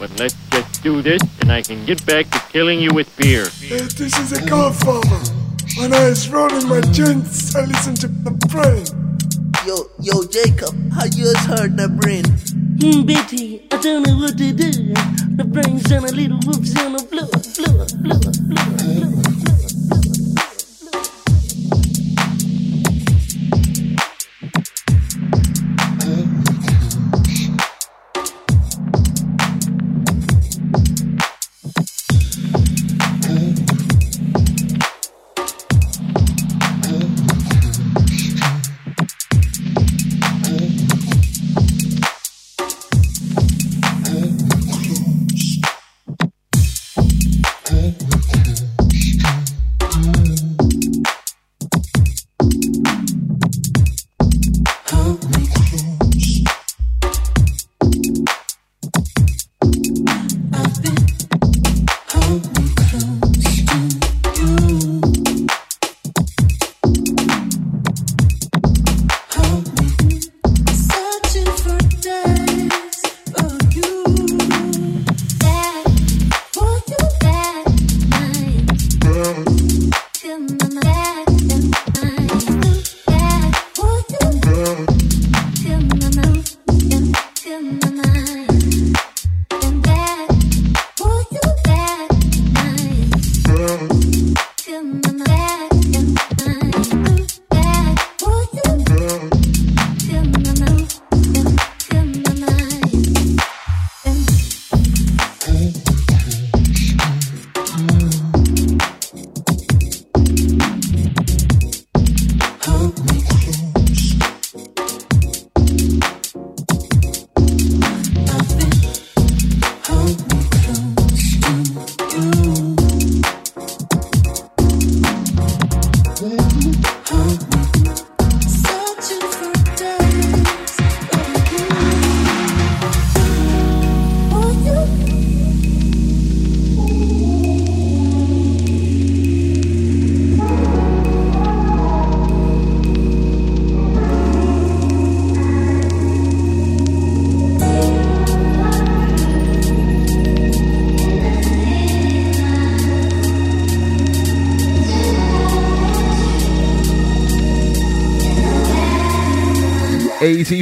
But let's just do this and I can get back to killing you with beer. Uh, this is a car farmer. When I was rolling my joints, I listened to the brain. Yo, yo, Jacob, how you heard the brain? Hmm, Betty, I don't know what to do. The brains and a little whoops on the floor, floor, floor, floor, floor.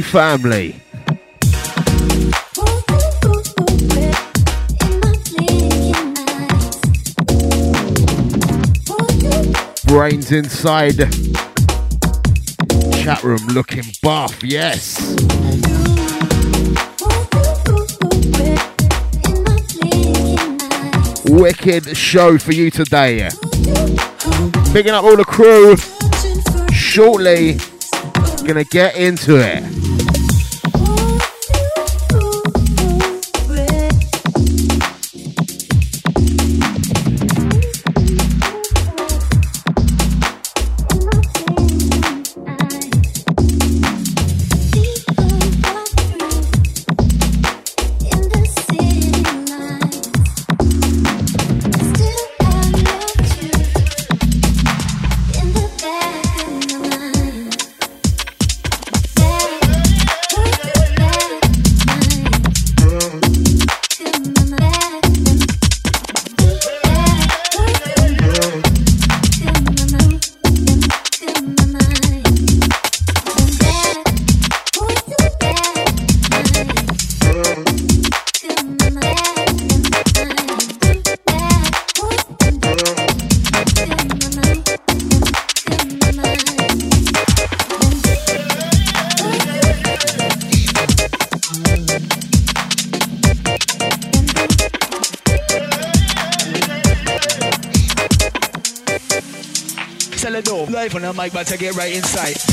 Family. Brains inside. Chat room looking buff, yes. Wicked show for you today. Picking up all the crew. Shortly, gonna get into it. Mic, but I get right inside.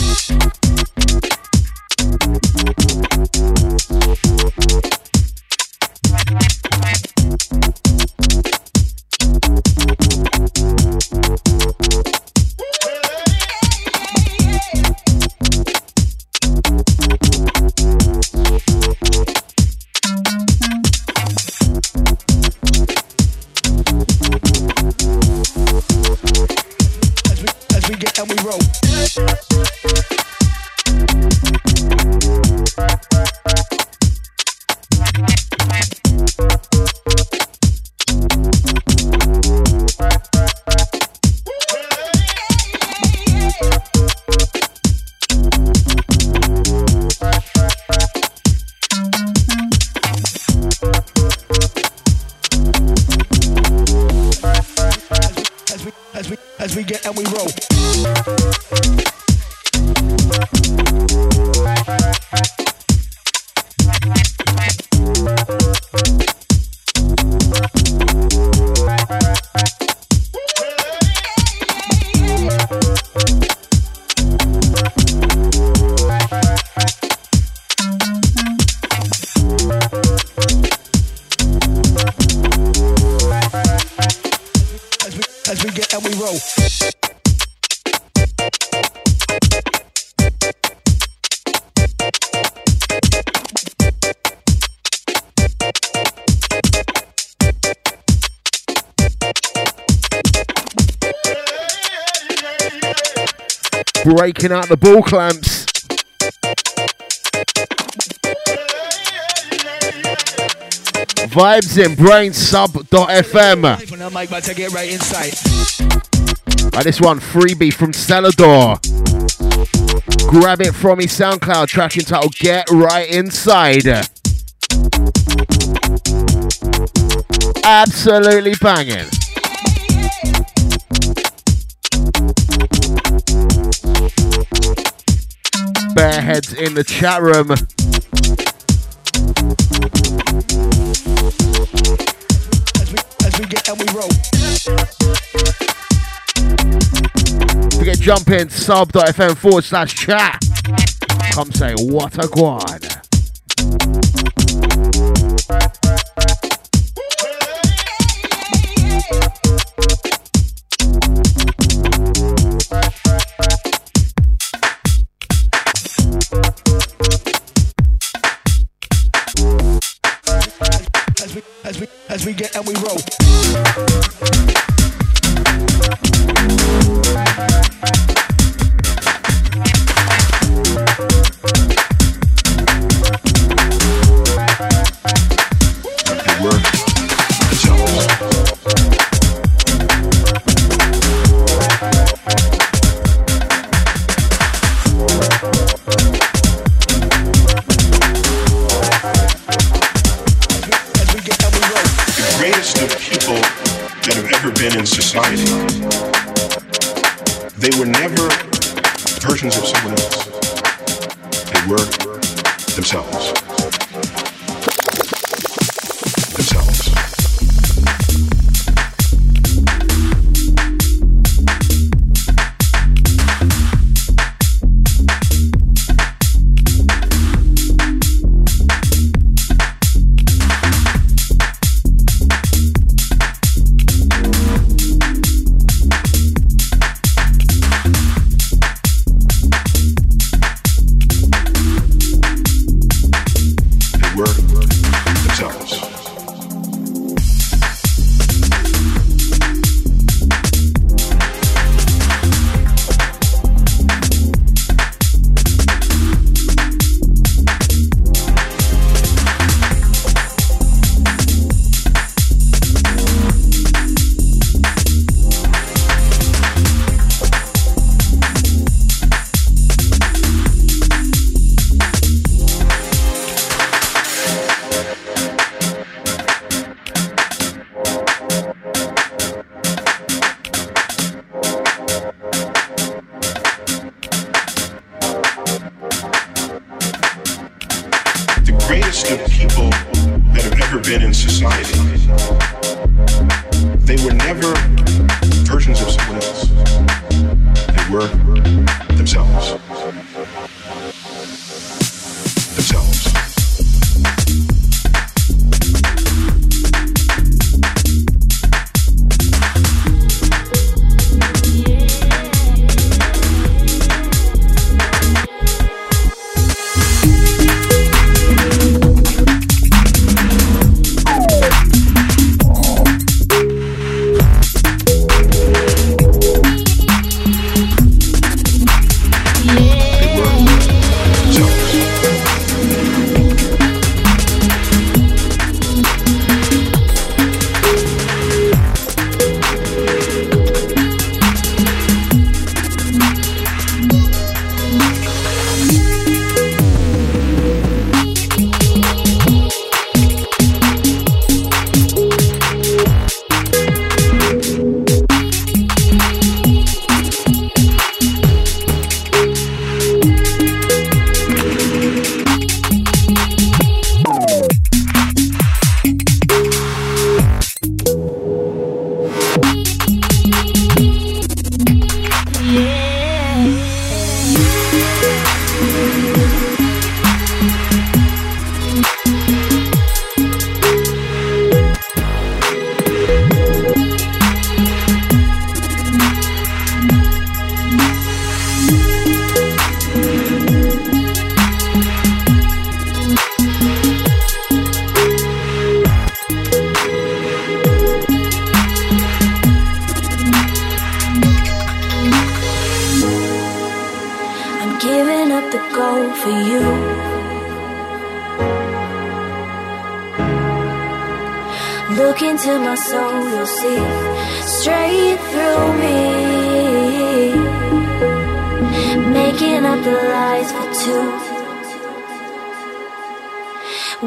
Breaking out the ball clamps. Vibes in brain sub.fm. Live on the mic, about to get right. Like this one, freebie from Celador. Grab it from his SoundCloud track entitled Get Right Inside. Absolutely banging. Bearheads in the chat room. As we as we get and we roll. Forget jump in sub.fm forward slash chat. Come say what a quad. For you. Look into my soul, you'll see straight through me. Making up the lies for two.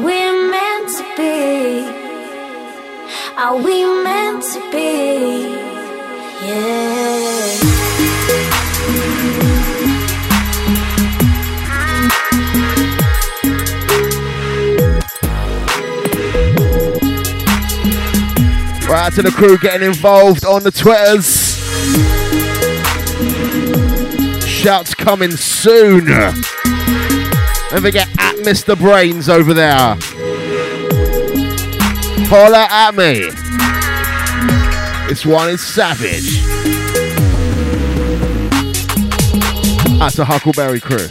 We're meant to be. Are we meant to be? Yeah. Out to the crew getting involved on the Twitters. Shouts coming soon. Don't forget at Mr. Brains over there. Holla at me. This one is savage. That's a Huckleberry crew.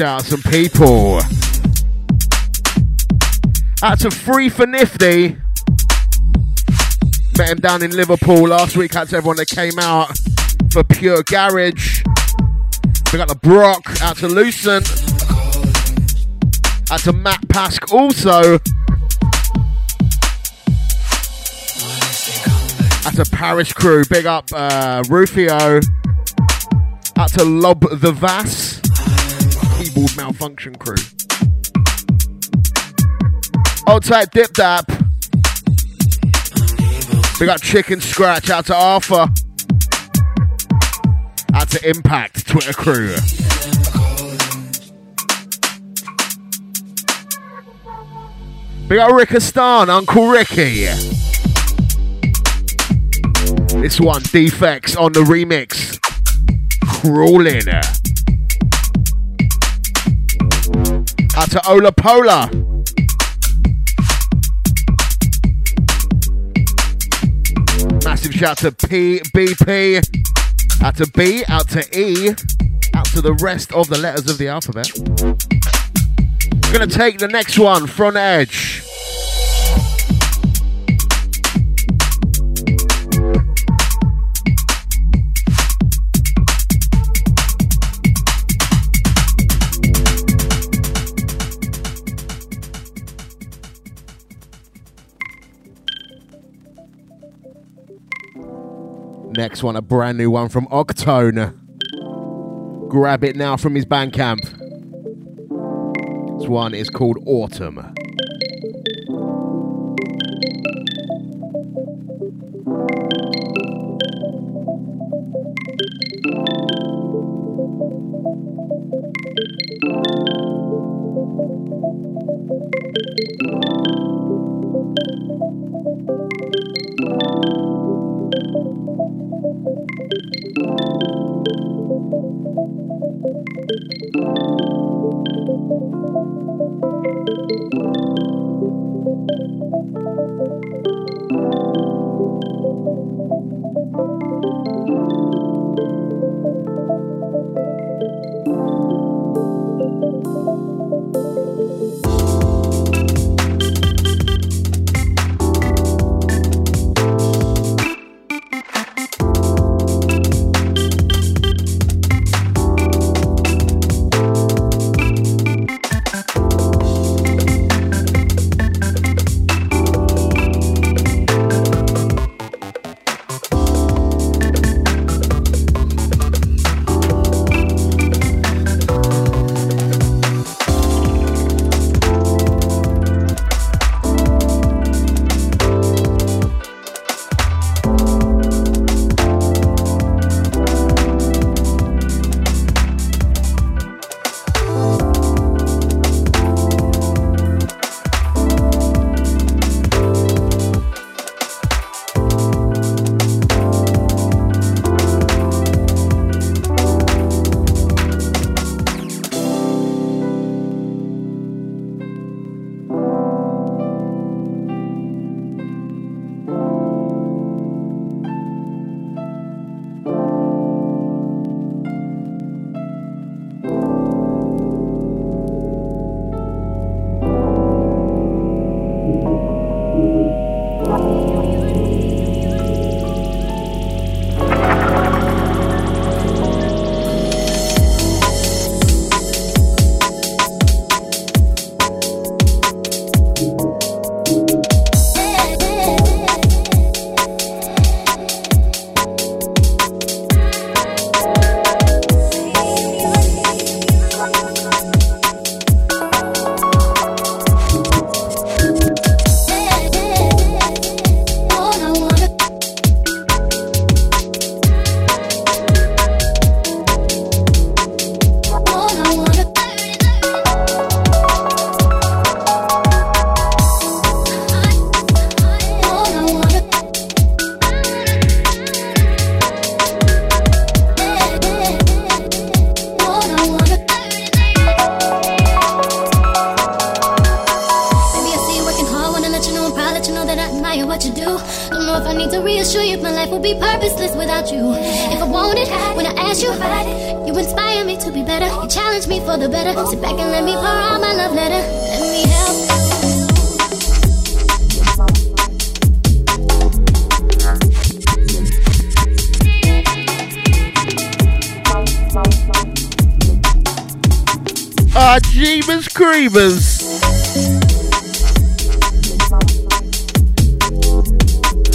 Shout out some people. Out to Free for Nifty. Met him down in Liverpool last week. Out to everyone that came out for Pure Garage. We got the Brock. Out to Lucent. Out to Matt Pask also. Out to Parish Crew. Big up uh, Rufio. Out to Lob the Vass. Keyboard malfunction crew. Old tight dip dap. We got Chicken Scratch out to Arthur. Out to Impact Twitter crew. We got Rickistan, Uncle Ricky. This one, Defects on the remix. Crawling. Out to Ola Pola. Massive shout to PBP. Out to B, out to E, out to the rest of the letters of the alphabet. We're gonna take the next one, Front Edge. Next one, a brand new one from Octone. Grab it now from his Bandcamp. This one is called Autumn.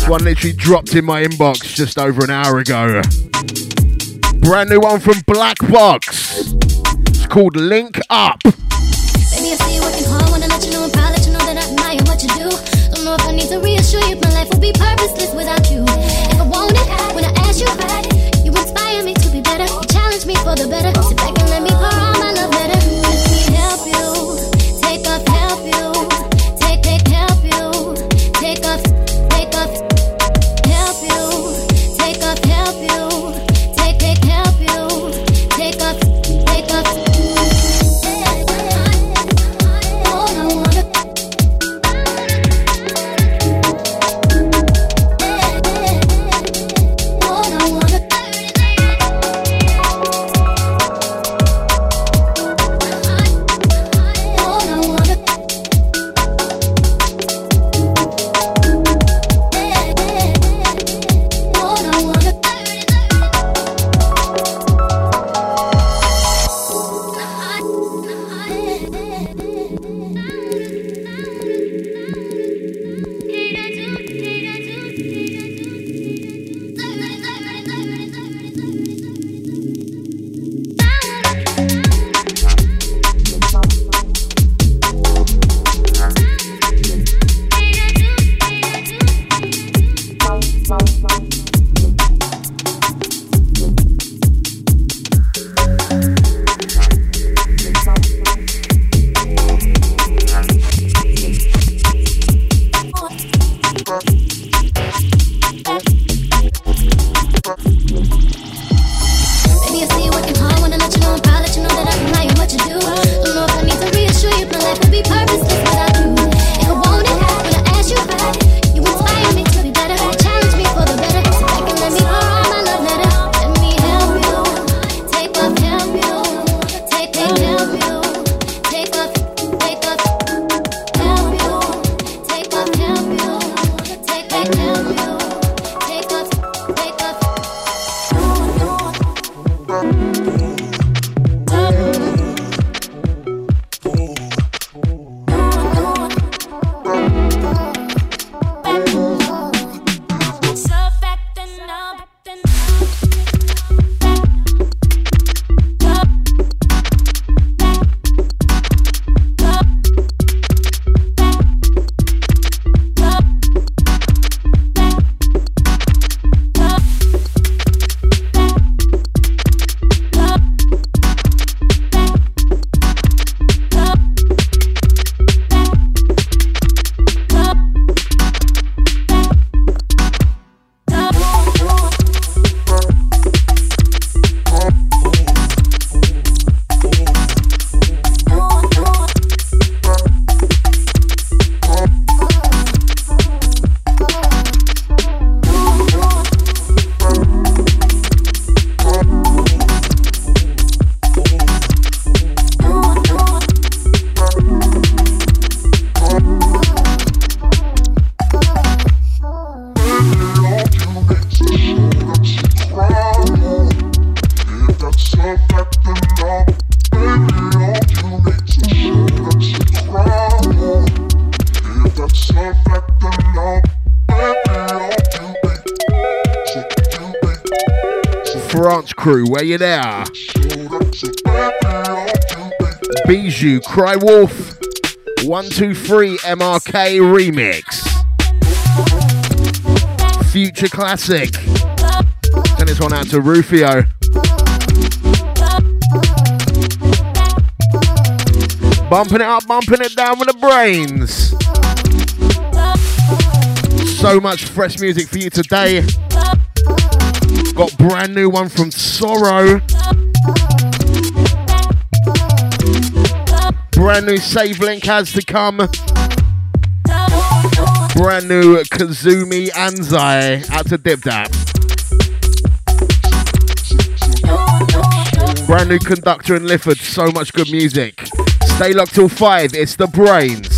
One literally dropped in my inbox just over an hour ago. Brand new one from Black Box. It's called Link Up. where you there? Bijou, Cry Wolf, 123 MRK remix. Future classic. Send this one out to Rufio. Bumping it up, bumping it down with the brains. So much fresh music for you today. Got brand new one from Sorrow. Brand new save link has to come. Brand new Kazumi Anzai out to Dip Dap. Brand new Conducta and Lifford, so much good music. Stay locked till five, it's the brains.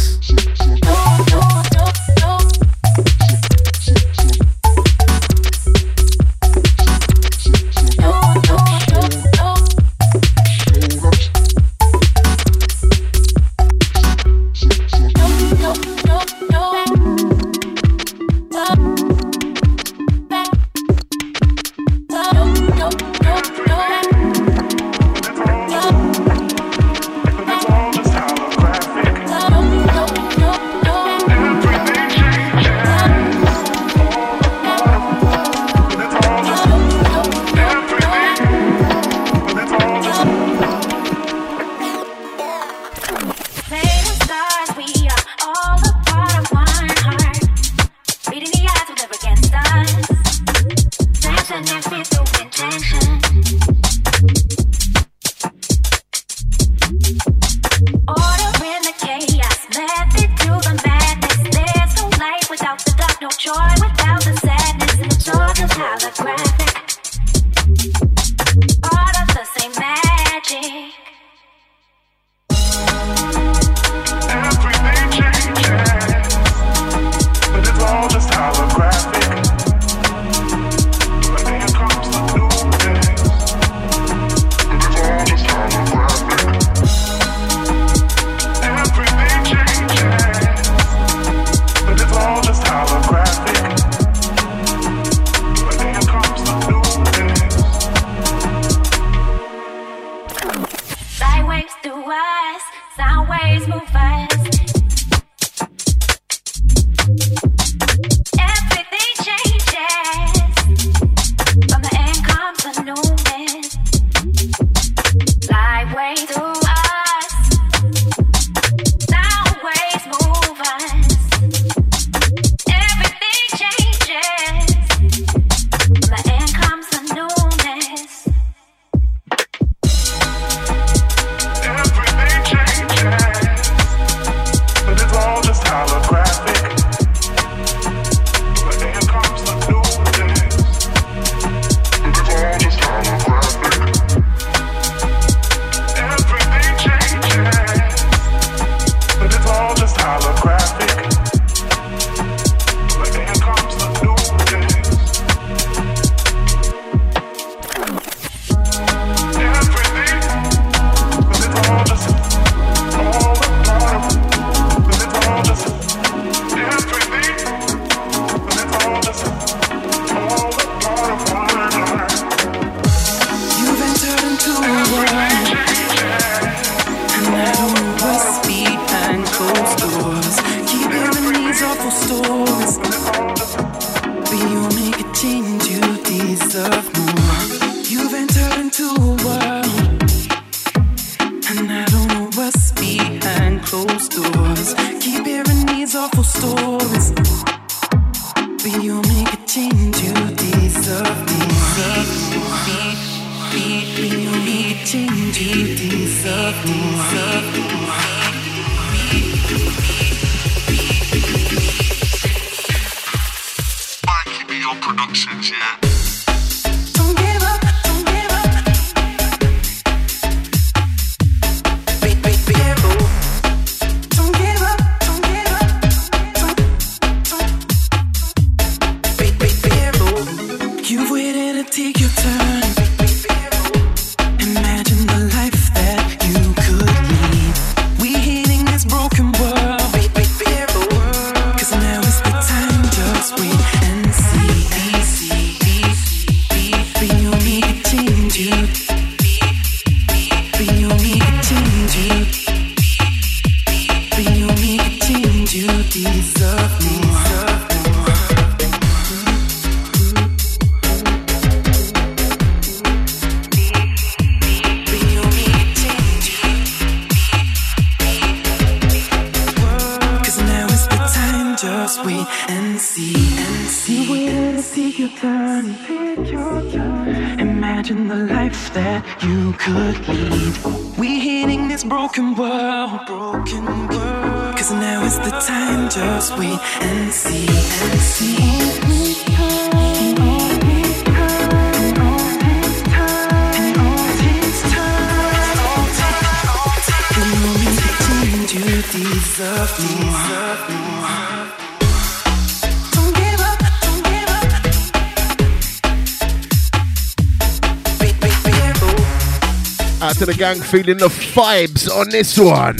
Gang feeling the vibes on this one.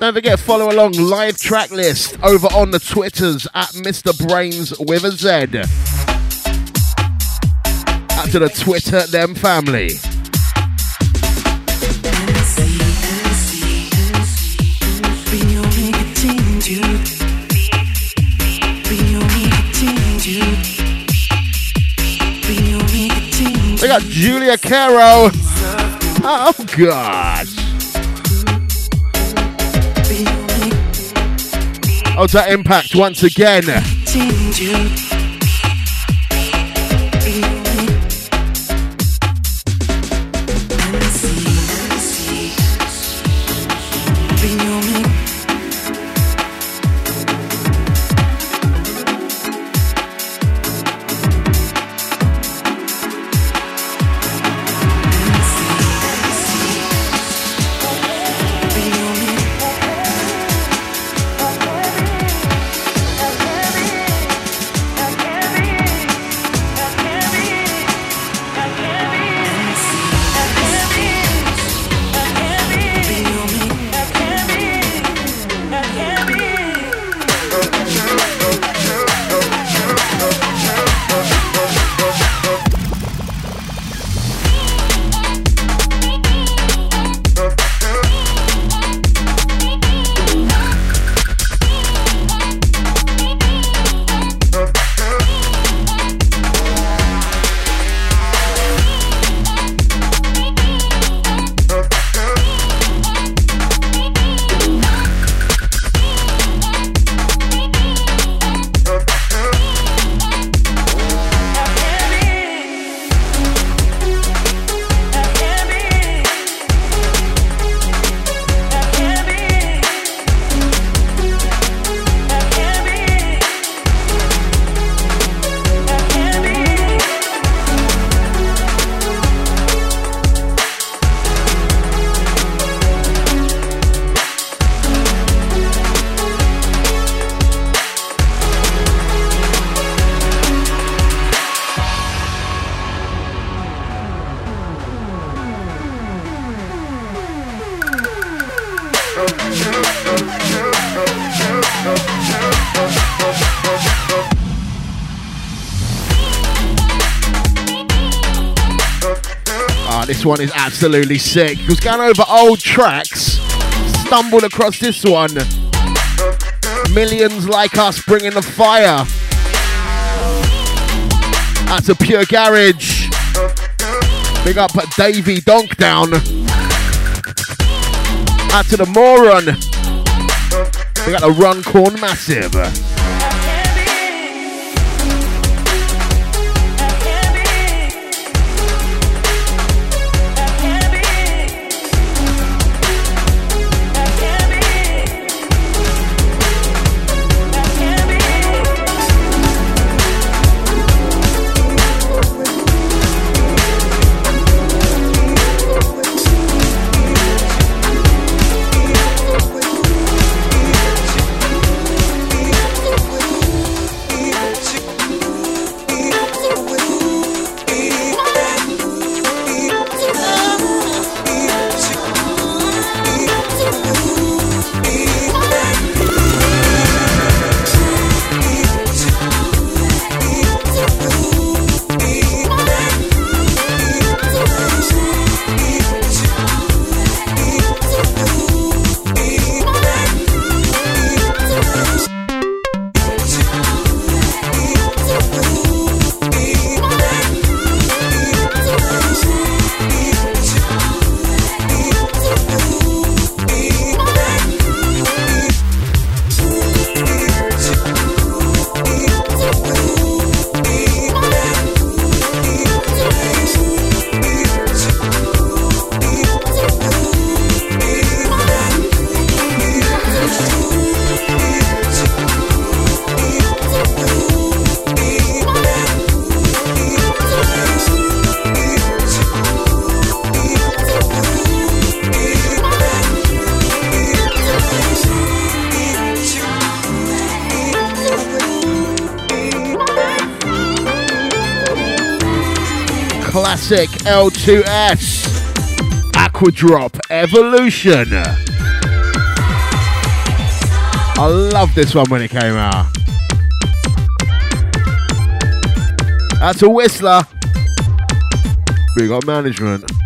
Don't forget, follow along live track list over on the Twitters at Mr. Brains with a Z. Out to the Twitter them family. We got Julia Caro. Oh, gosh. Oh, that Impact once again. This one is absolutely sick. Was going over old tracks, stumbled across this one. Millions like us bringing the fire. That's a pure garage. Big up at Davey Donkdown. Out to the moron. We got the Runcorn Massive. L2S Aquadrop Evolution. I love this one when it came out. That's a Whistler. We got management.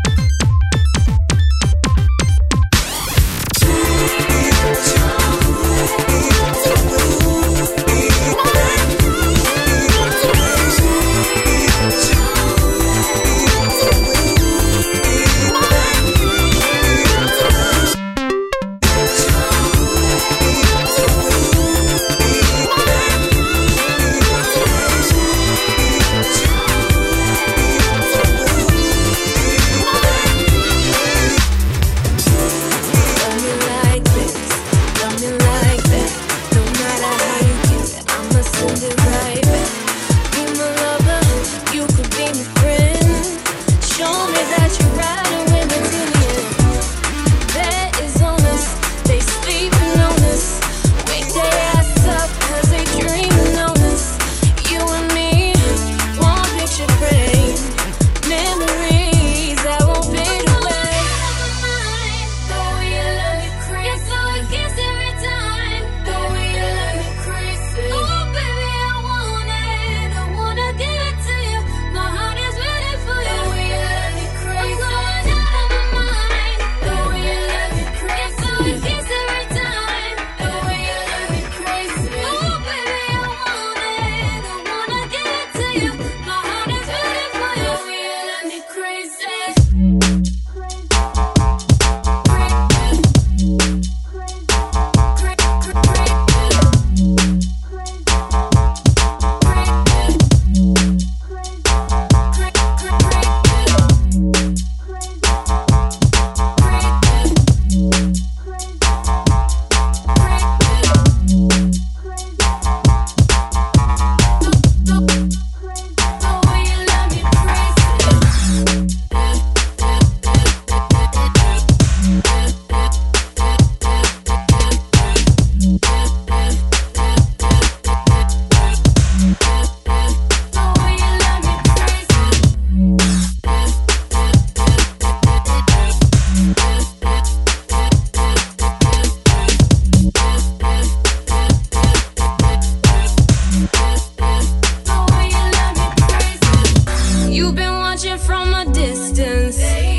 watching from a distance.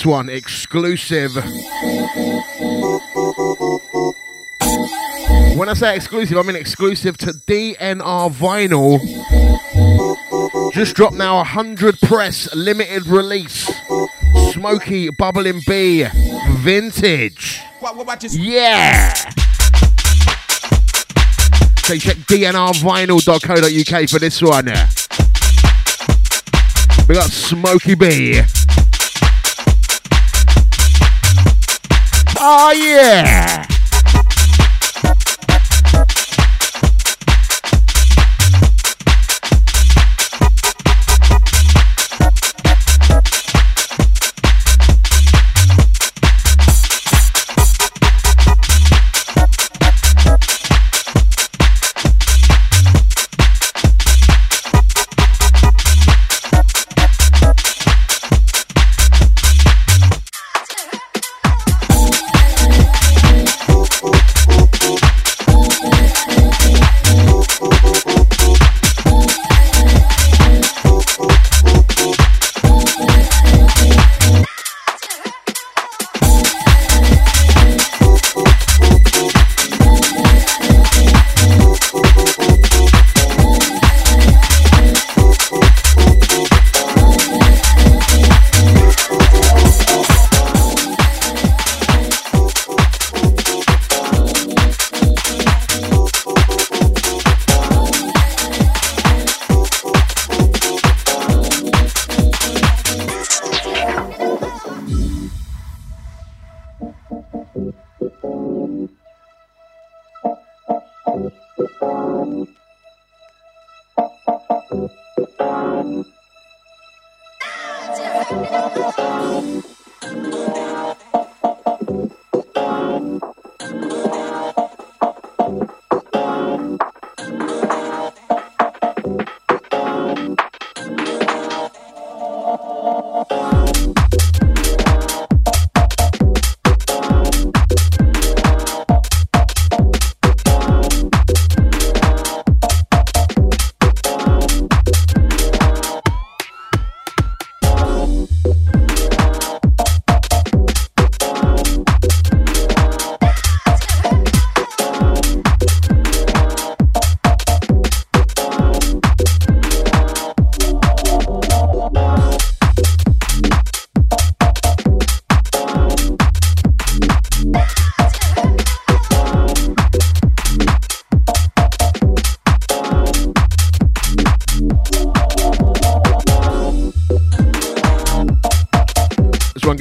This one exclusive. When I say exclusive, I mean exclusive to DNR Vinyl. Just dropped now 100 press limited release. Smoky Bubbling Bee Vintage. Yeah! So check dnrvinyl.co.uk for this one. We got Smoky Bee. Oh yeah!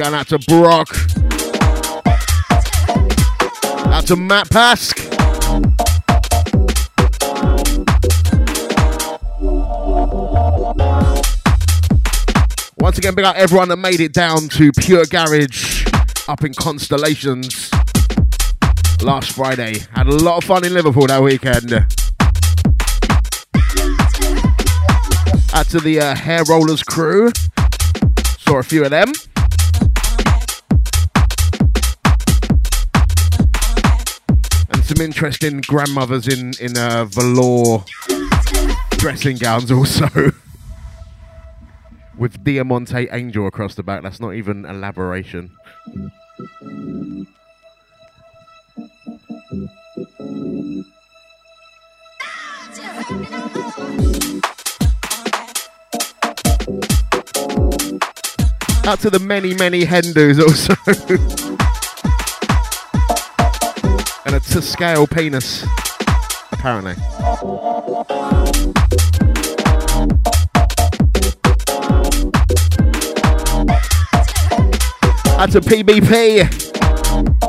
Going out to Brock. Out to Matt Pask. Once again, big up everyone that made it down to Pure Garage up in Constellations last Friday. Had a lot of fun in Liverpool that weekend. Out to the uh, Hair Rollers crew. Saw a few of them. Some interesting grandmothers in, in uh, velour dressing gowns also. With Diamante Angel across the back. That's not even elaboration. Out to the many, many Hindus also. and a to scale penis, apparently. That's a PBP.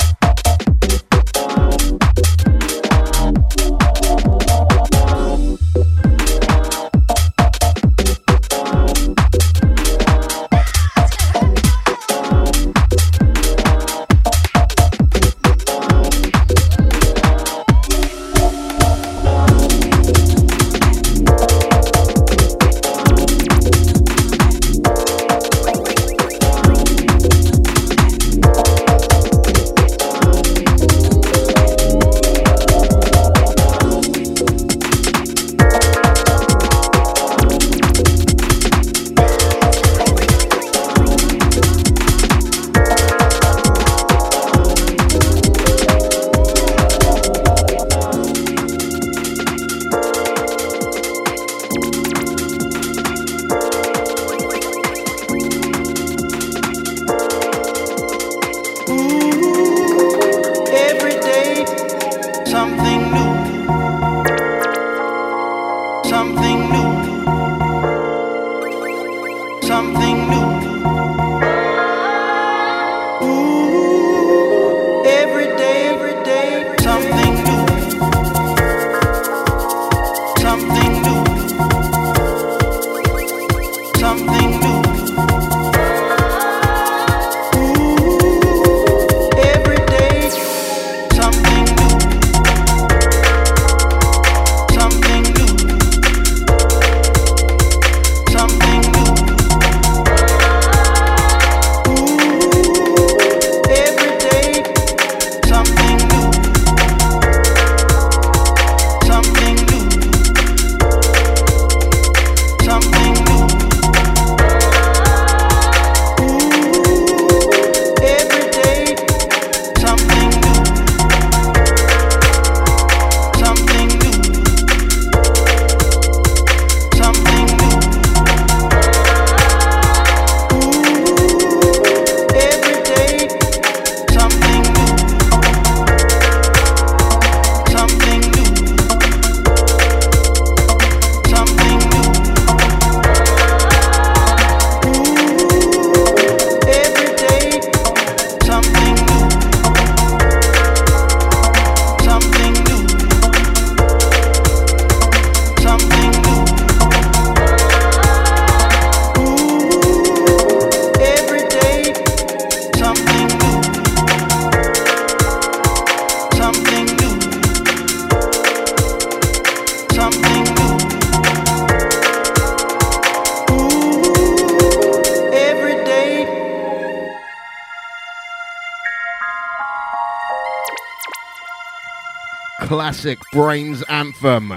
Classic BrainZ anthem.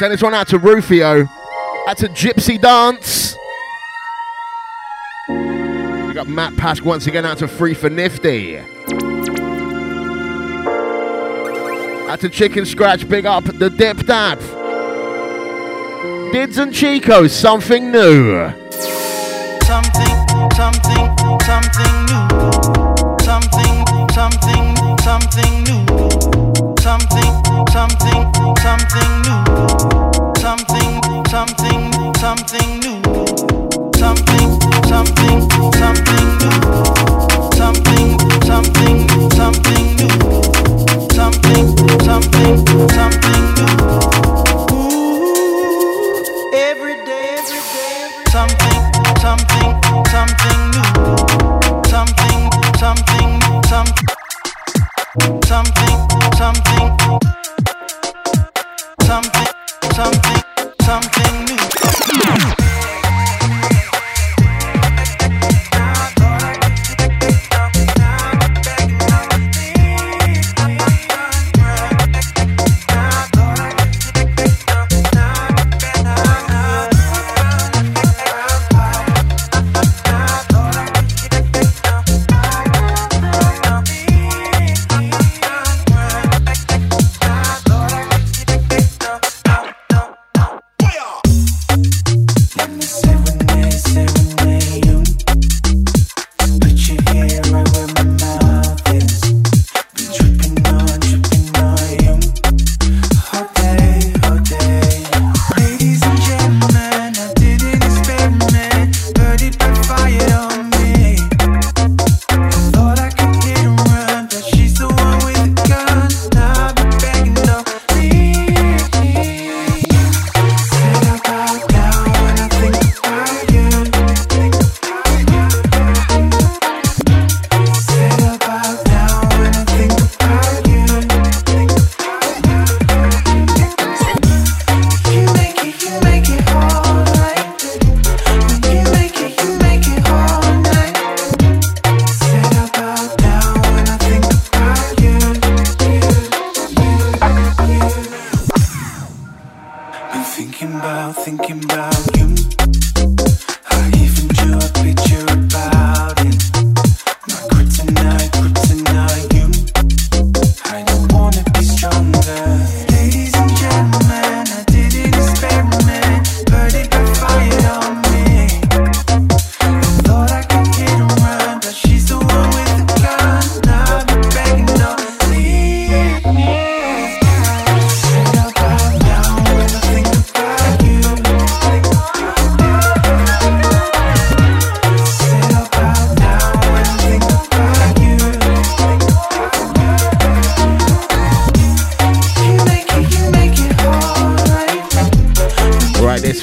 Send this one out to Rufio. Out to Gypsy Dance. We got Matt Pask once again out to Free for Nifty. Out to Chicken Scratch, big up the Dip Dap. Dids and Chico, something new. Something, something, something new. Something, something, something new. something.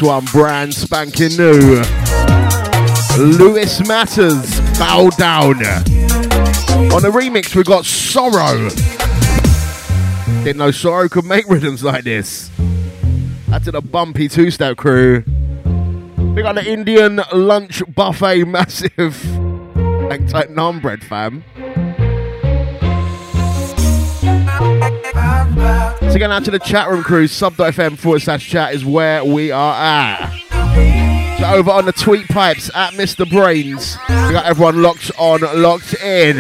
One brand spanking new. Lewis Matters, Bow Down. On the remix, we got Sorrow. Didn't know Sorrow could make rhythms like this. That's to the bumpy two step crew. We got the Indian lunch buffet massive. Hang tight naan bread, fam. So get out to the chat room crew, sub.fm forward slash chat is where we are at. So over on the tweet pipes at Mr. Brains, we got everyone locked on, locked in.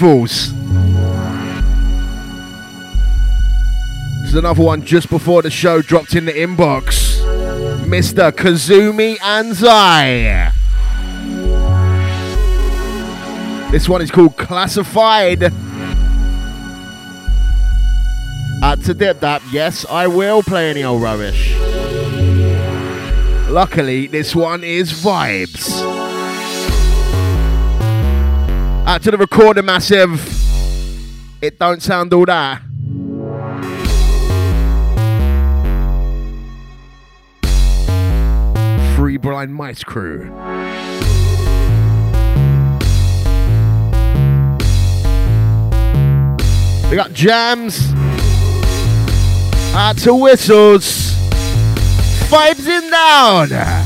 Levels. There's another one just before the show dropped in the inbox. Mr. Kazumi Anzai. This one is called Classified. At to dip that, yes, I will play any old rubbish. Luckily, this one is vibes. Out to the recorder massive. It don't sound all that. Free Blind Mice Crew. We got jams. Out to whistles. Vibes in down.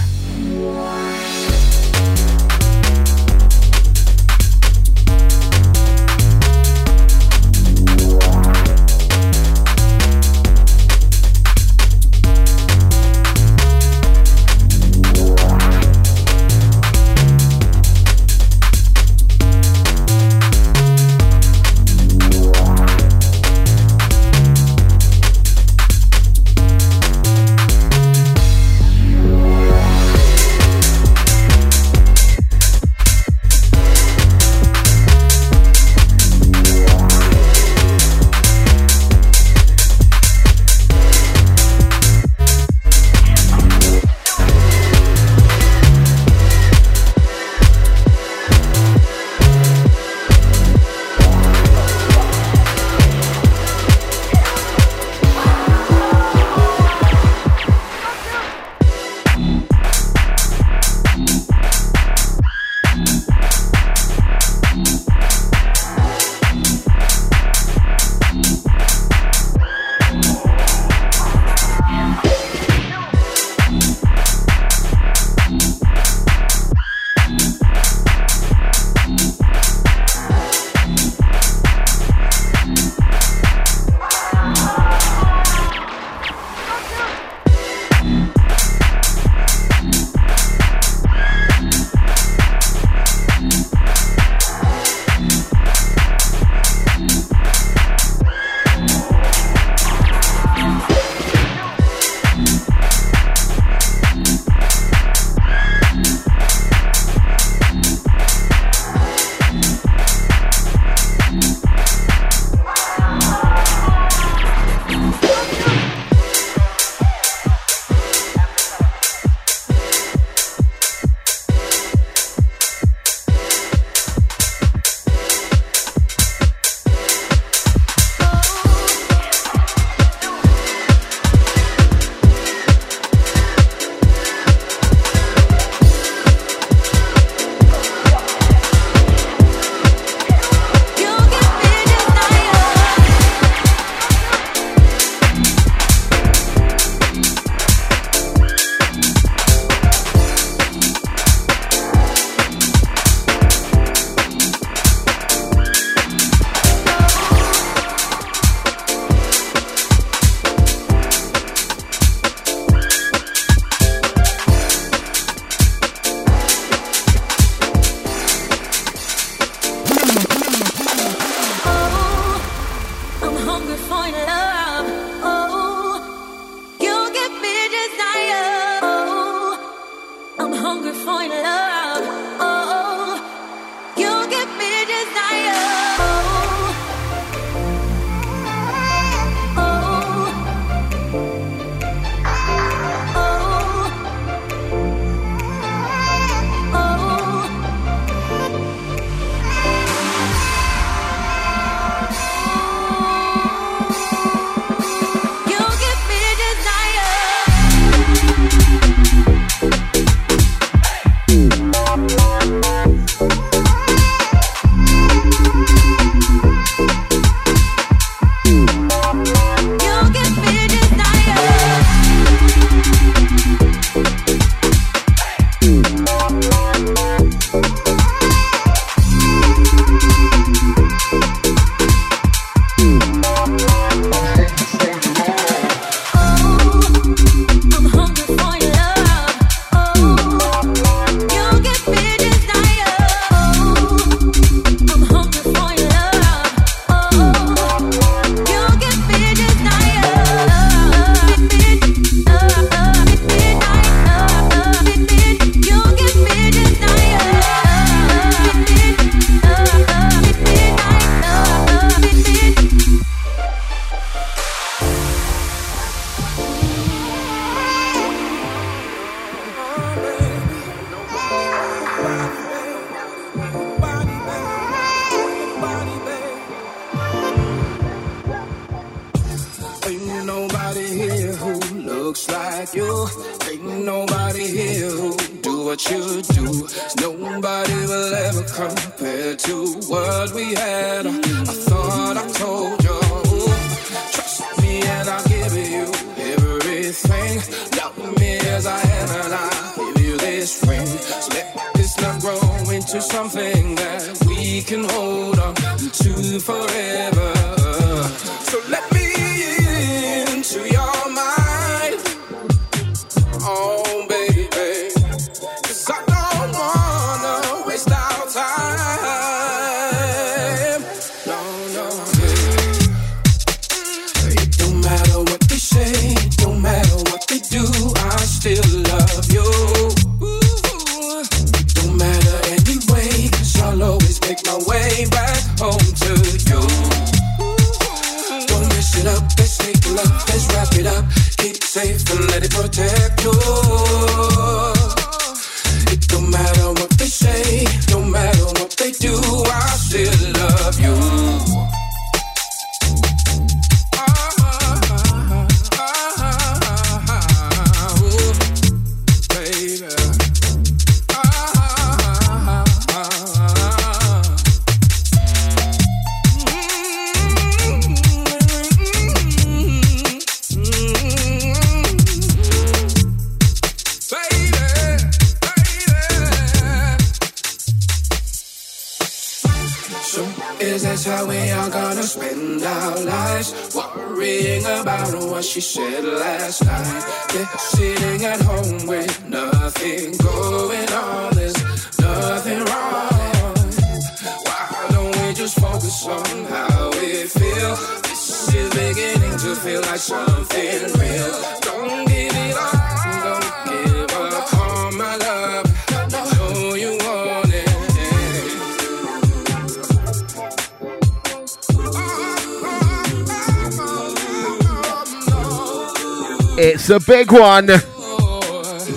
one.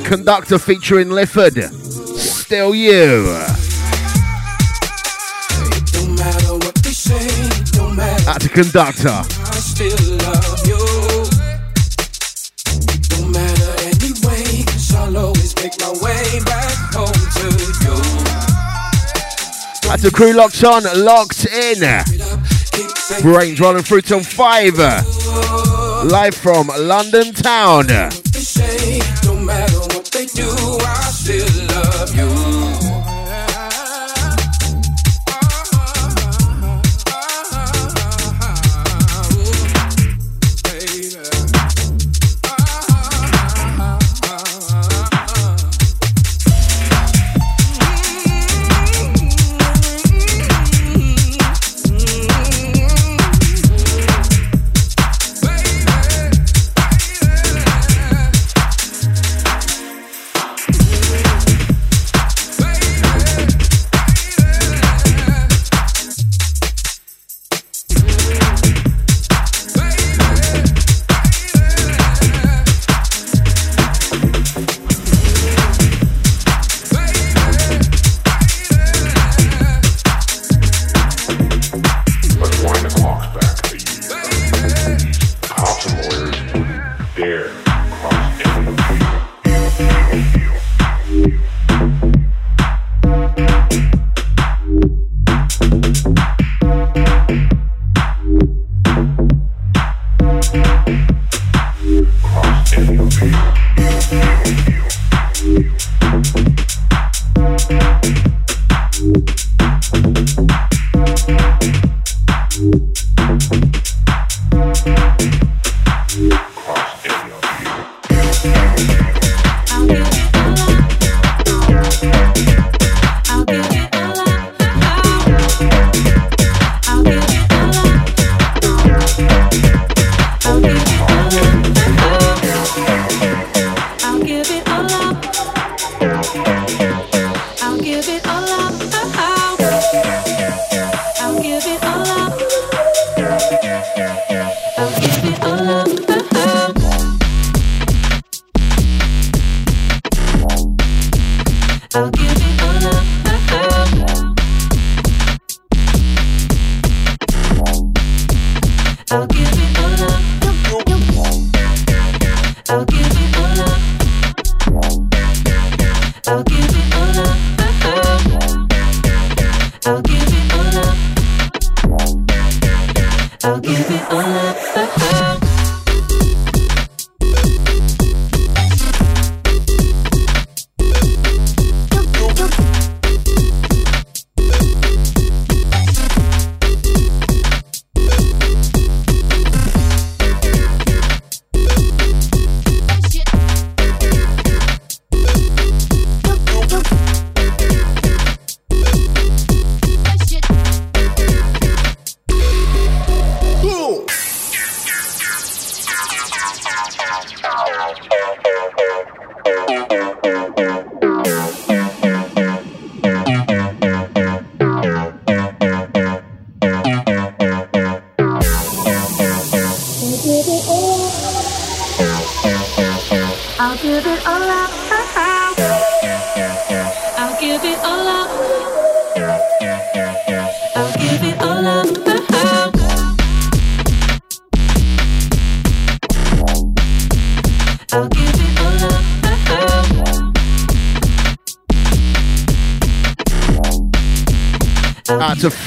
Conducta featuring Lifford. Still you. At the Conducta. At the crew locked on, locked in. Range rolling through till five. Live from London Town.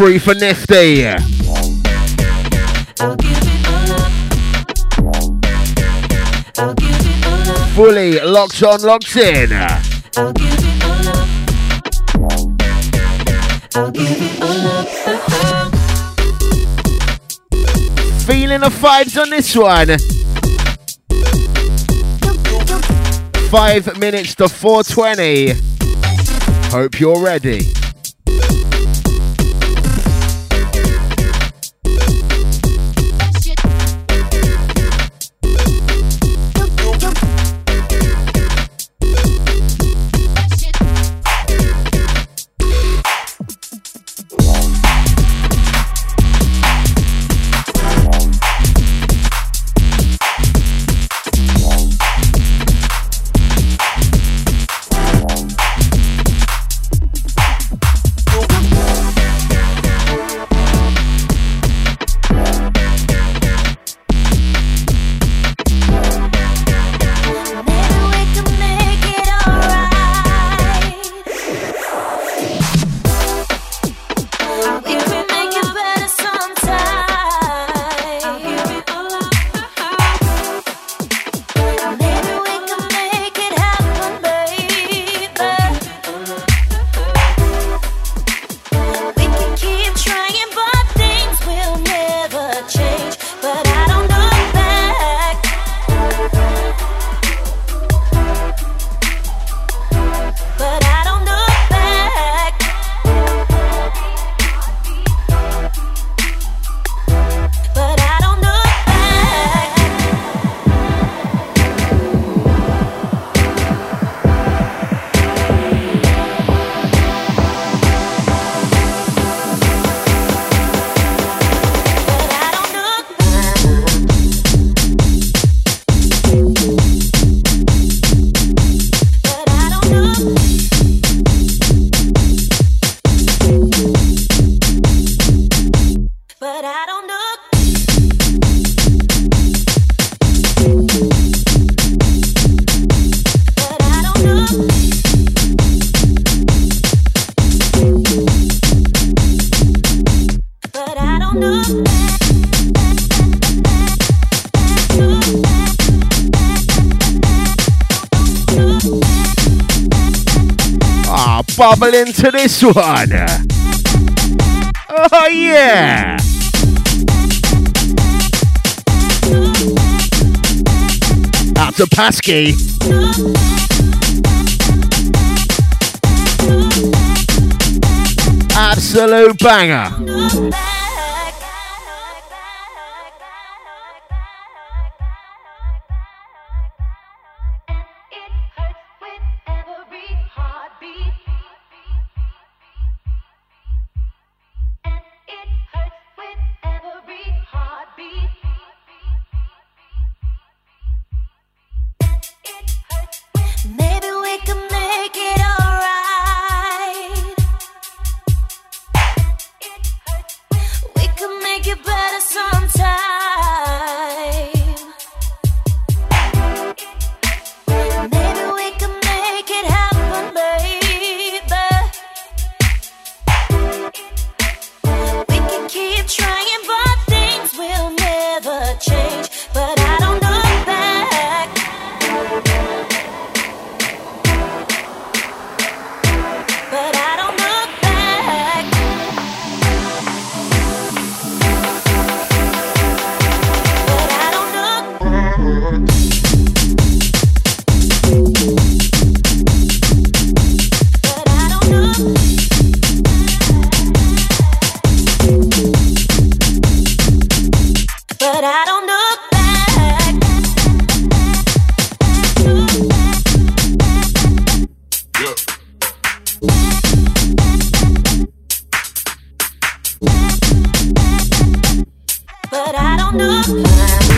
free for next. Fully locked on, locked in. Feeling the vibes on this one. Five minutes to 420. Hope you're ready. into this one. Oh, yeah. Out to Pasky. Absolute banger. Don't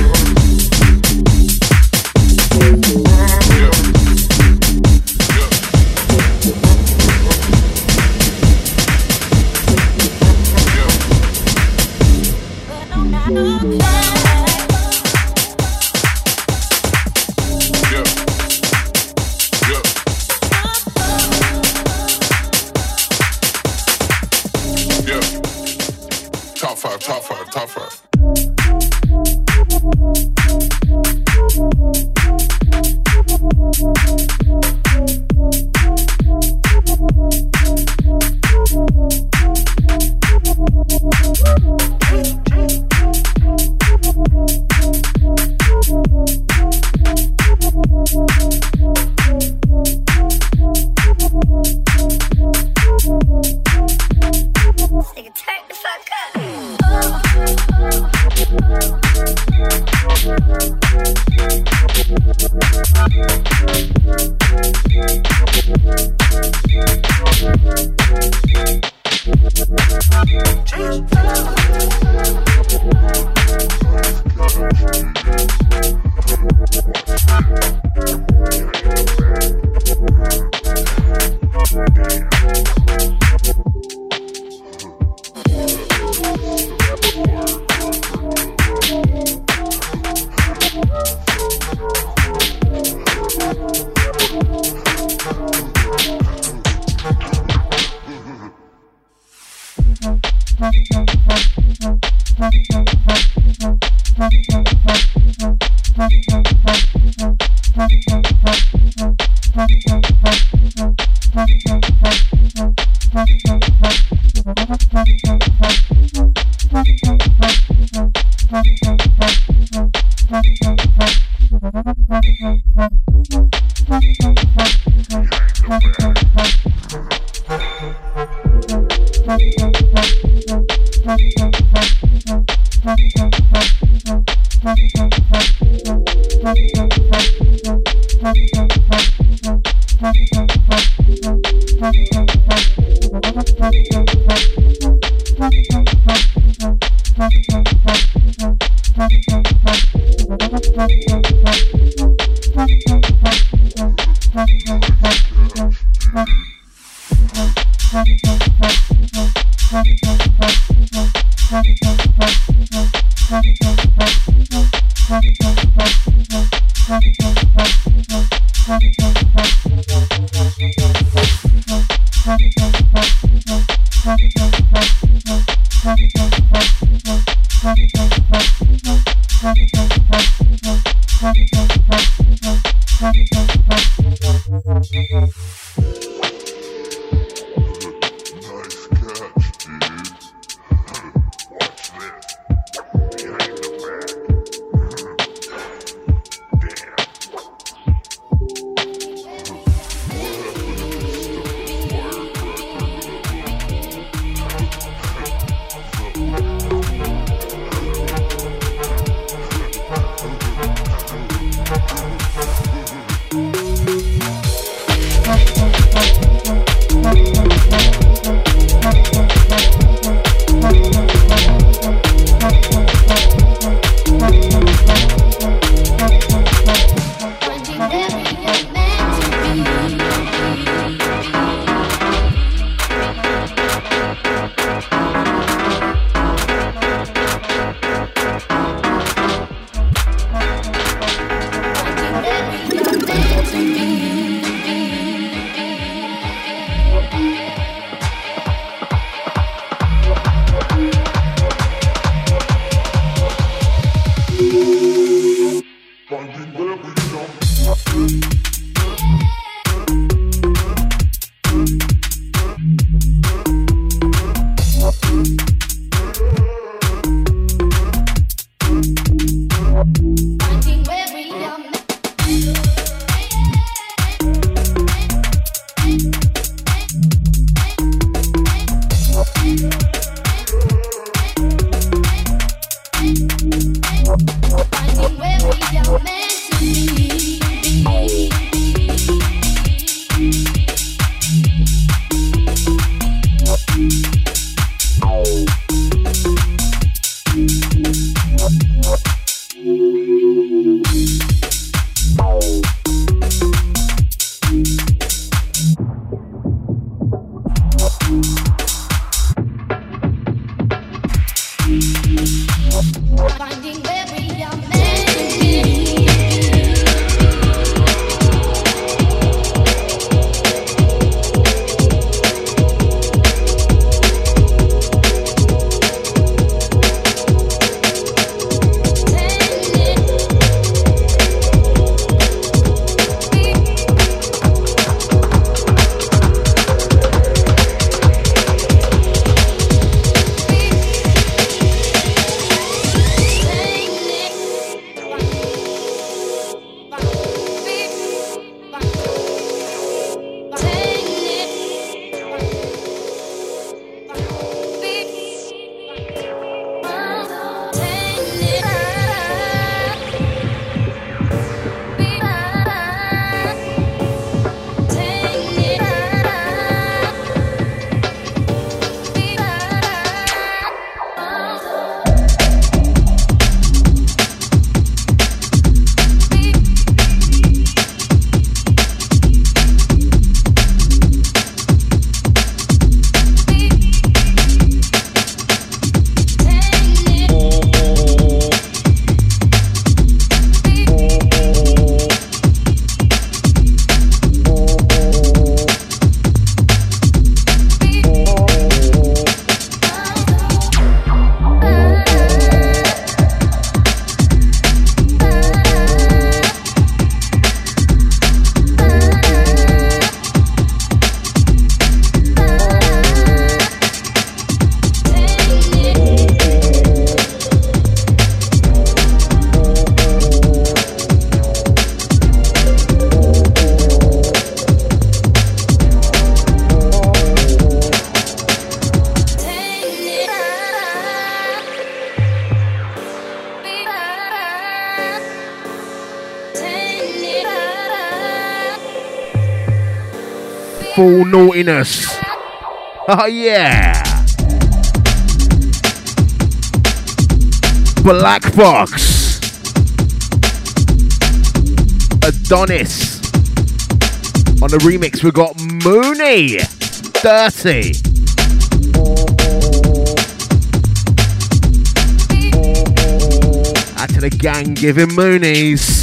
Naughtiness. Oh yeah. Black Fox. Adonis. On the remix, we got Mooney. Dirty. Out to the gang giving Moonies.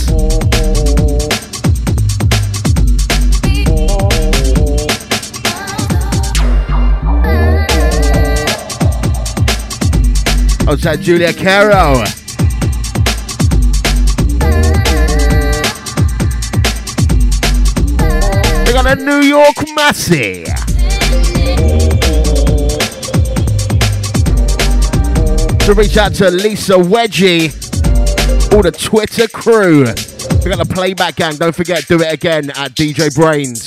Outside Julia Caro. We got a New York Massey. To reach out to Lisa Wedgie, all the Twitter crew. We got the playback gang. Don't forget, do it again at djbrains.com.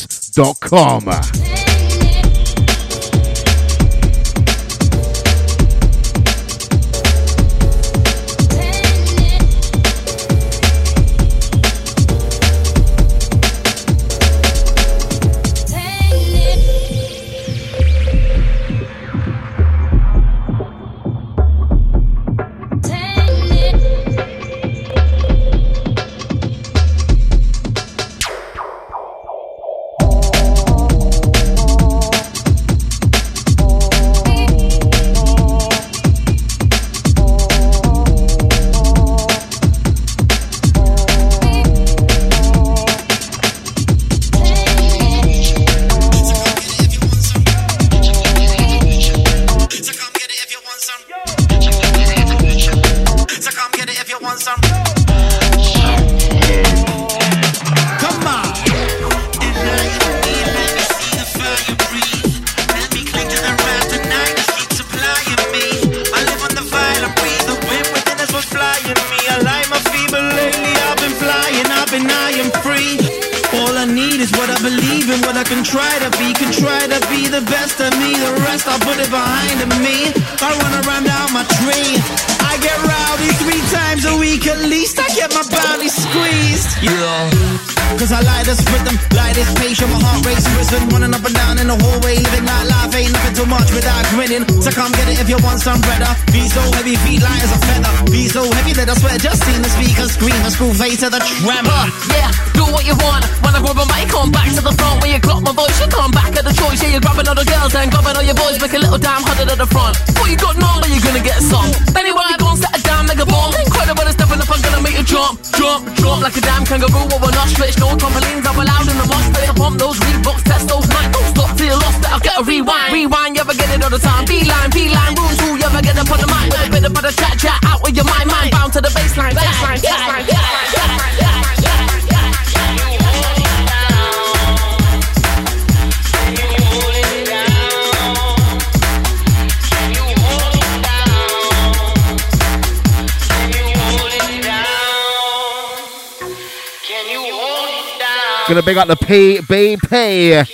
Up the PBP.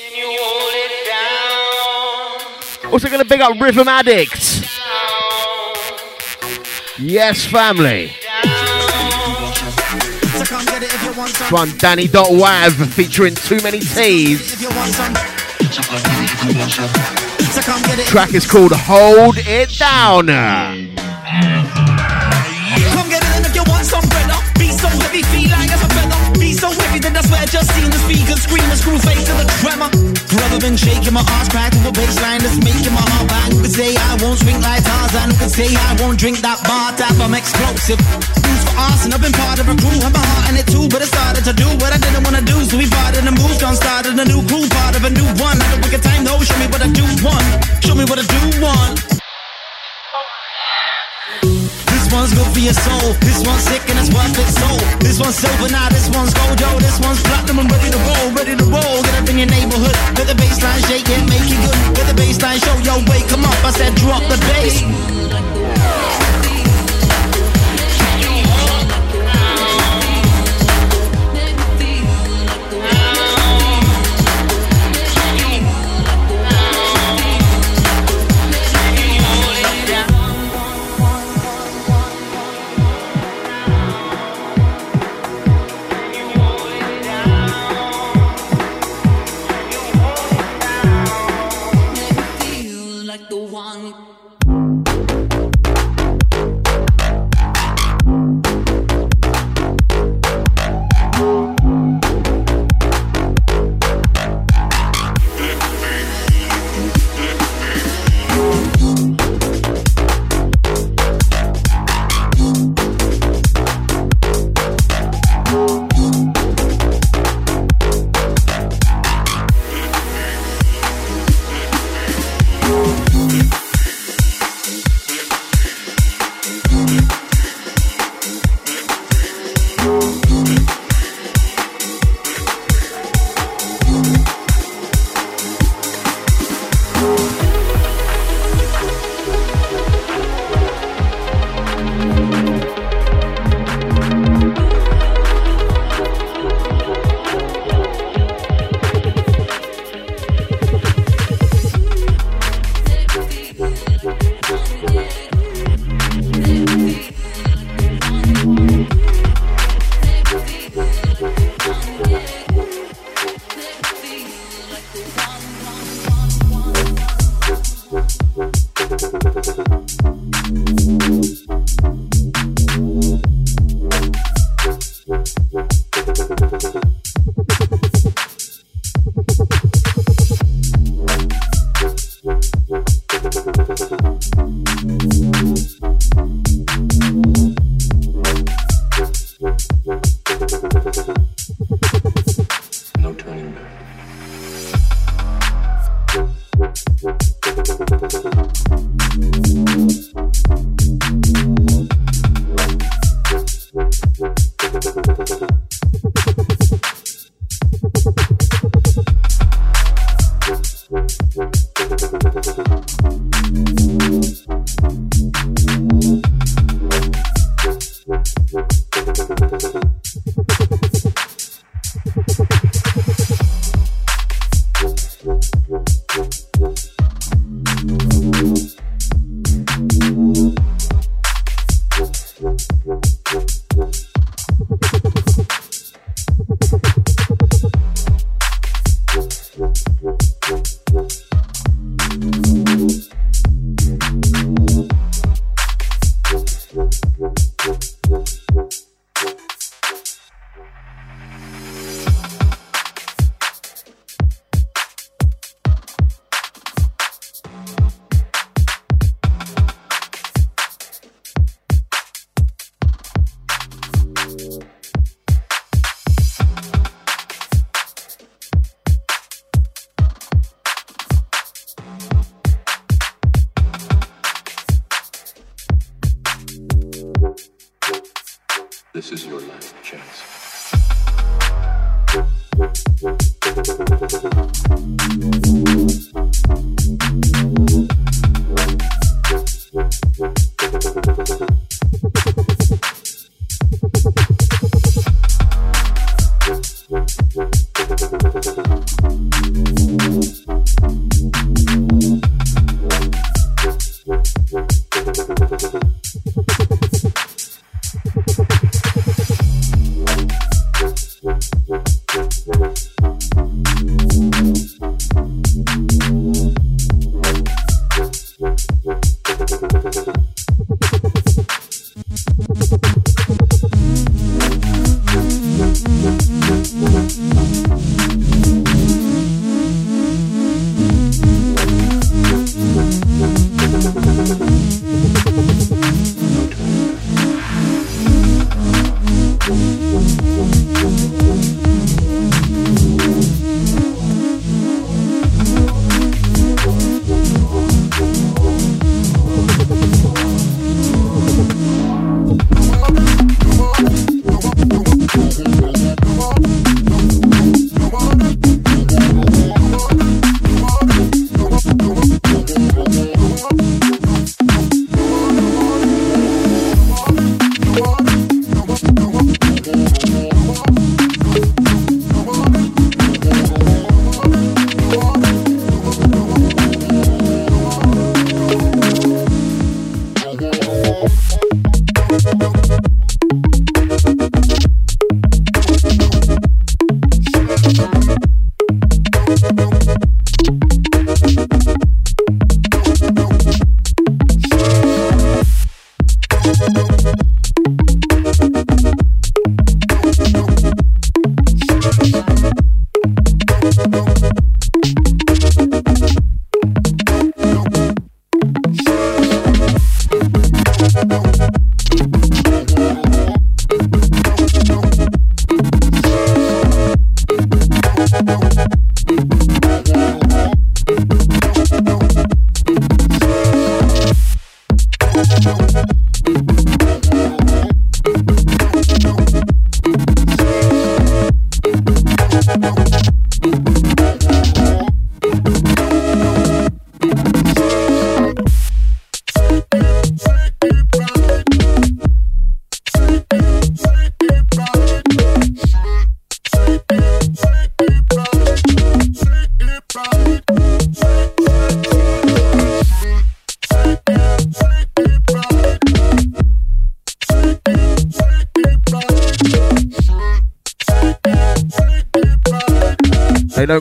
Also gonna big up Rhythm Addicts. Yes, family. This one, Danny.wav featuring Too Many T's. Track is called Hold It Down. Come get it if you want some brother Be so heavy, feel like as a I swear just seen the speakers scream a screw face to the tremor Brother been shaking my arse crack to a baseline that's making my heart bang. You could say I won't swing like Tarzan You could say I won't drink that bar tap I'm explosive. Booze for arson, I've been part of a crew Had my heart in it too, but I started to do what I didn't wanna do. So we parted and moved on, started a new crew Part of a new one, had a wicked time though Show me what I do want, show me what I do want this one's good for your soul. This one's sick and it's worth its soul. This one's silver, now this one's gold, yo. This one's platinum and ready to roll, ready to roll. Get up in your neighborhood, let the baseline shake, yeah, make it good. Let the baseline show, yo, wait, come up. I said drop the bass.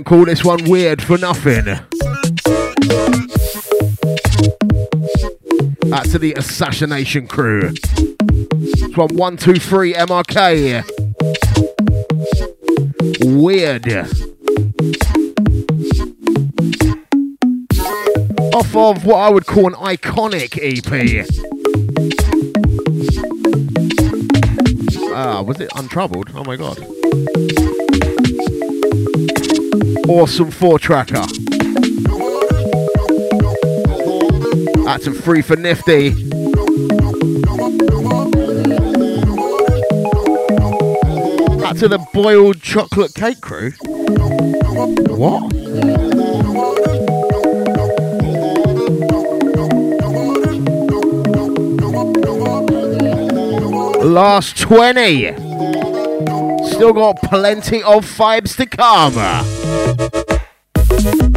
Call this one weird for nothing. That's to the assassination crew. It's from 123 MRK. Weird. Off of what I would call an iconic EP. Ah, was it Untroubled? Oh my god. Awesome four tracker. That's a free for nifty. That's to the boiled chocolate cake crew. What? Last 20. Still got plenty of vibes to come. That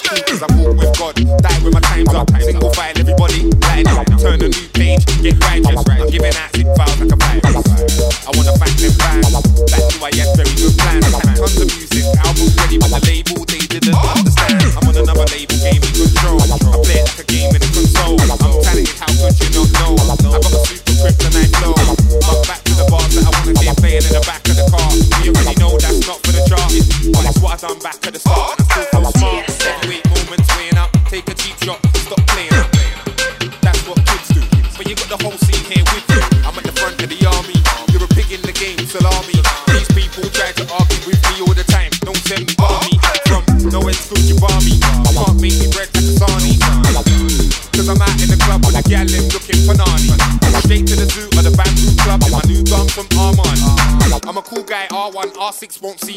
bulletproof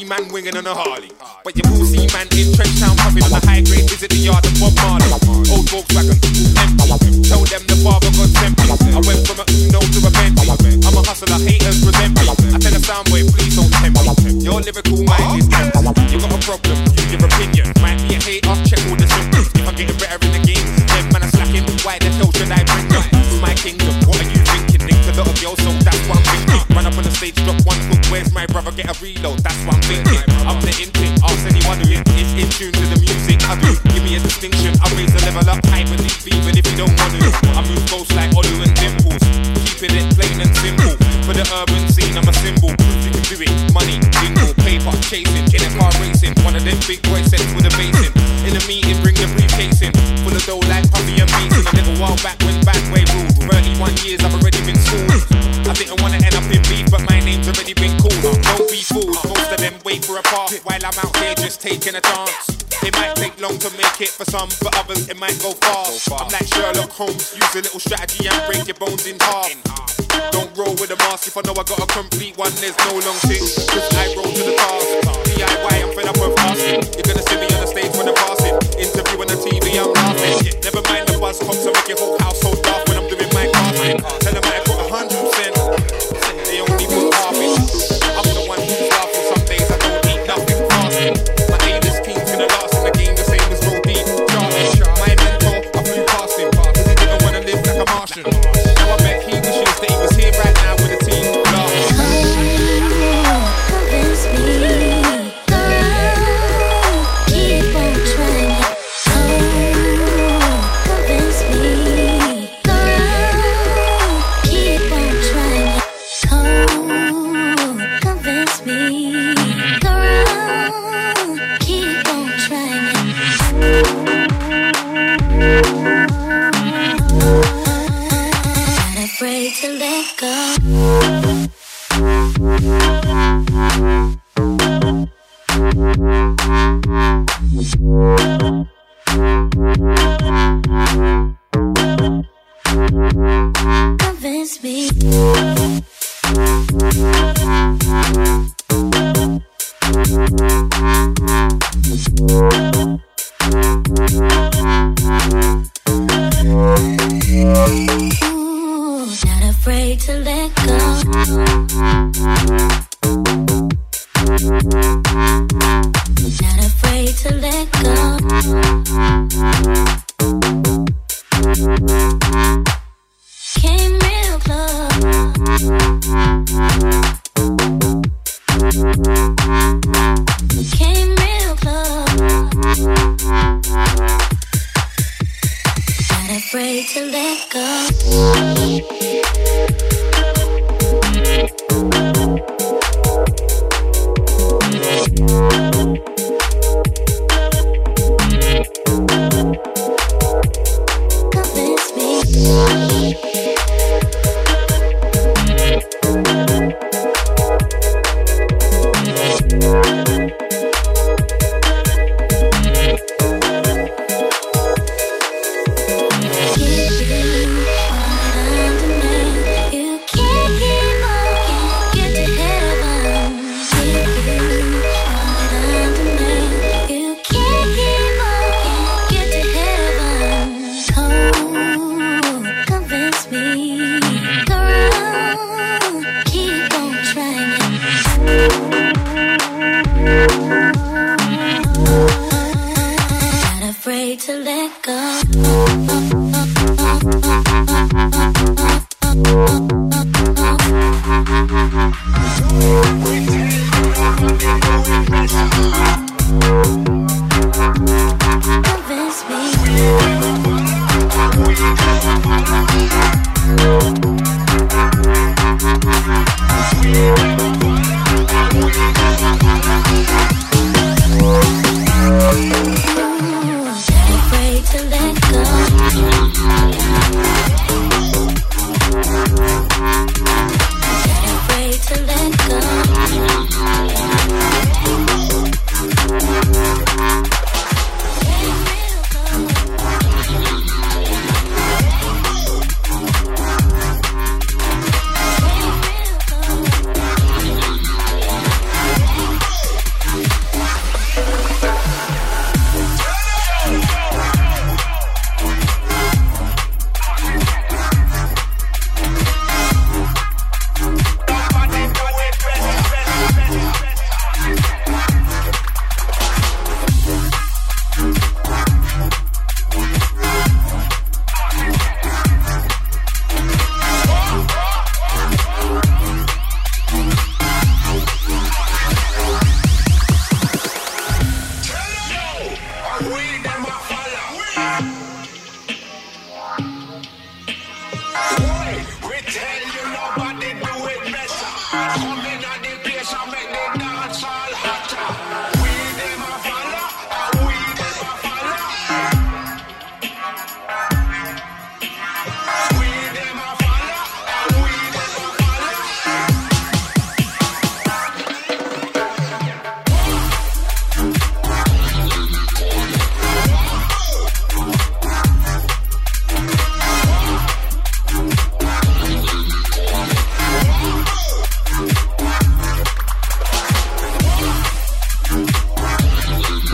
man winging on a Harley. Little strategy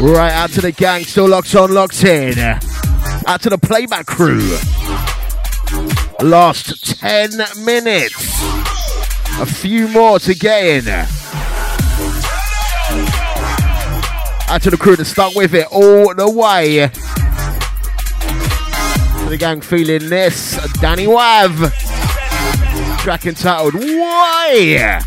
Right out to the gang, still locked on, locked in. Out to the playback crew. Last 10 minutes. A few more to get in. Out to the crew to stuck with it all the way. To the gang feeling this. Danny Wav. Track entitled Why?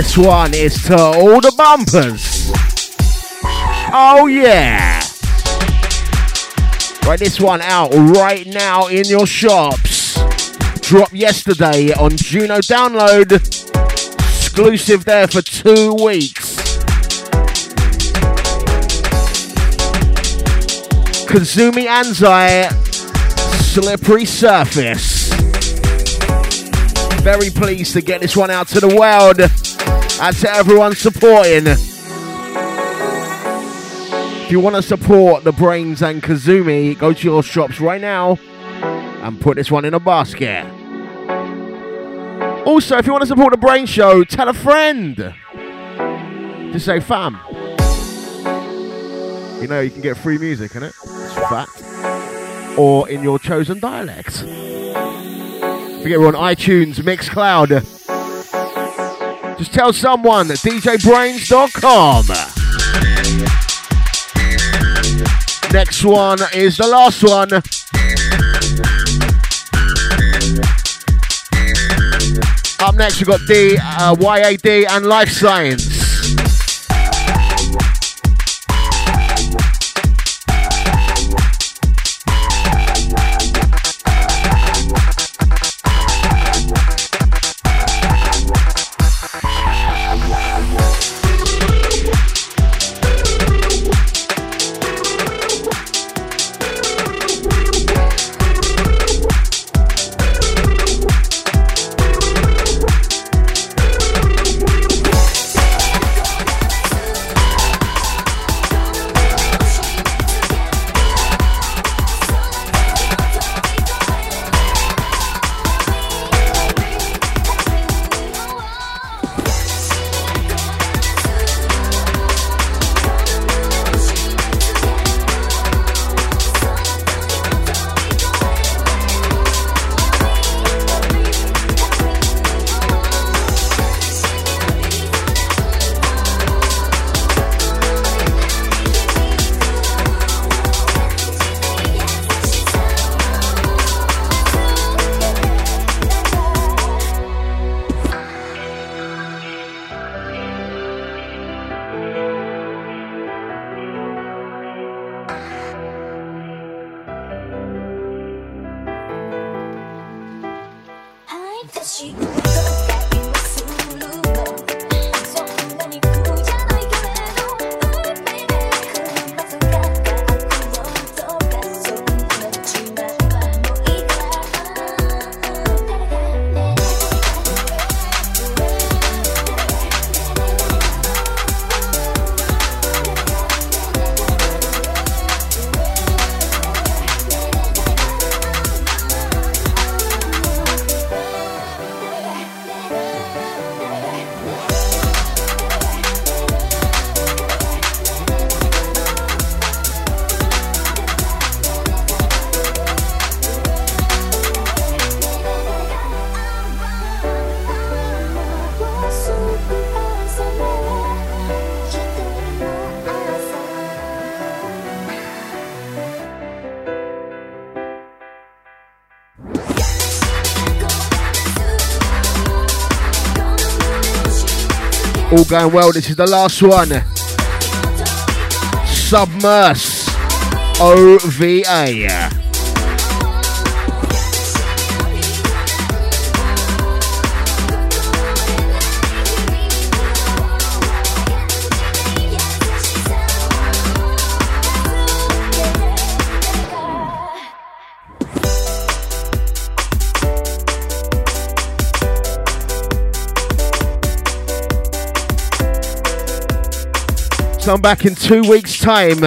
This one is to all the bumpers. Oh yeah. Right, this one out right now in your shops. Dropped yesterday on Juno Download. Exclusive there for two weeks. Kazumi Anzai, Slippery Surface. Very pleased to get this one out to the world and to everyone supporting. If you want to support the BrainZ and Kazumi, go to your shops right now and put this one in a basket. Also, if you want to support the BrainZ Show, tell a friend. Just say, fam. You know, you can get free music, innit? It's. Or in your chosen dialect. Forget we're on iTunes, Mixcloud. Just tell someone at djbrains.com. Next one is the last one. Up next, we've got D, uh, YAD, and Life Science. All going well. This is the last one. Submerse. OVA. I'm back in two weeks' time.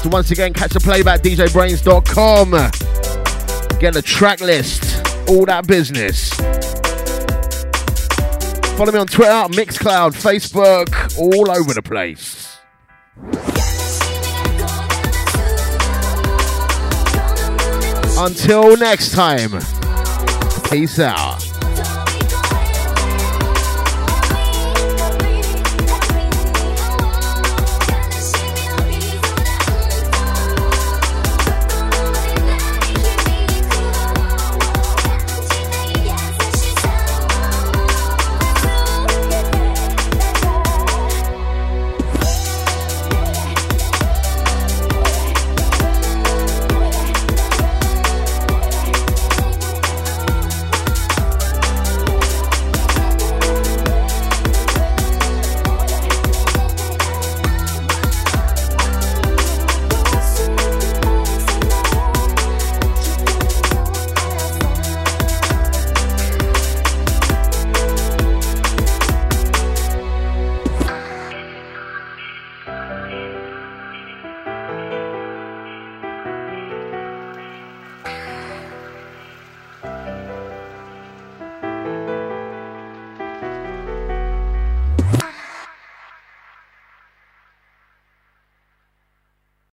So once again, catch the playback djbrains.com. Get the track list, all that business. Follow me on Twitter, Mixcloud, Facebook, all over the place. Until next time, peace out.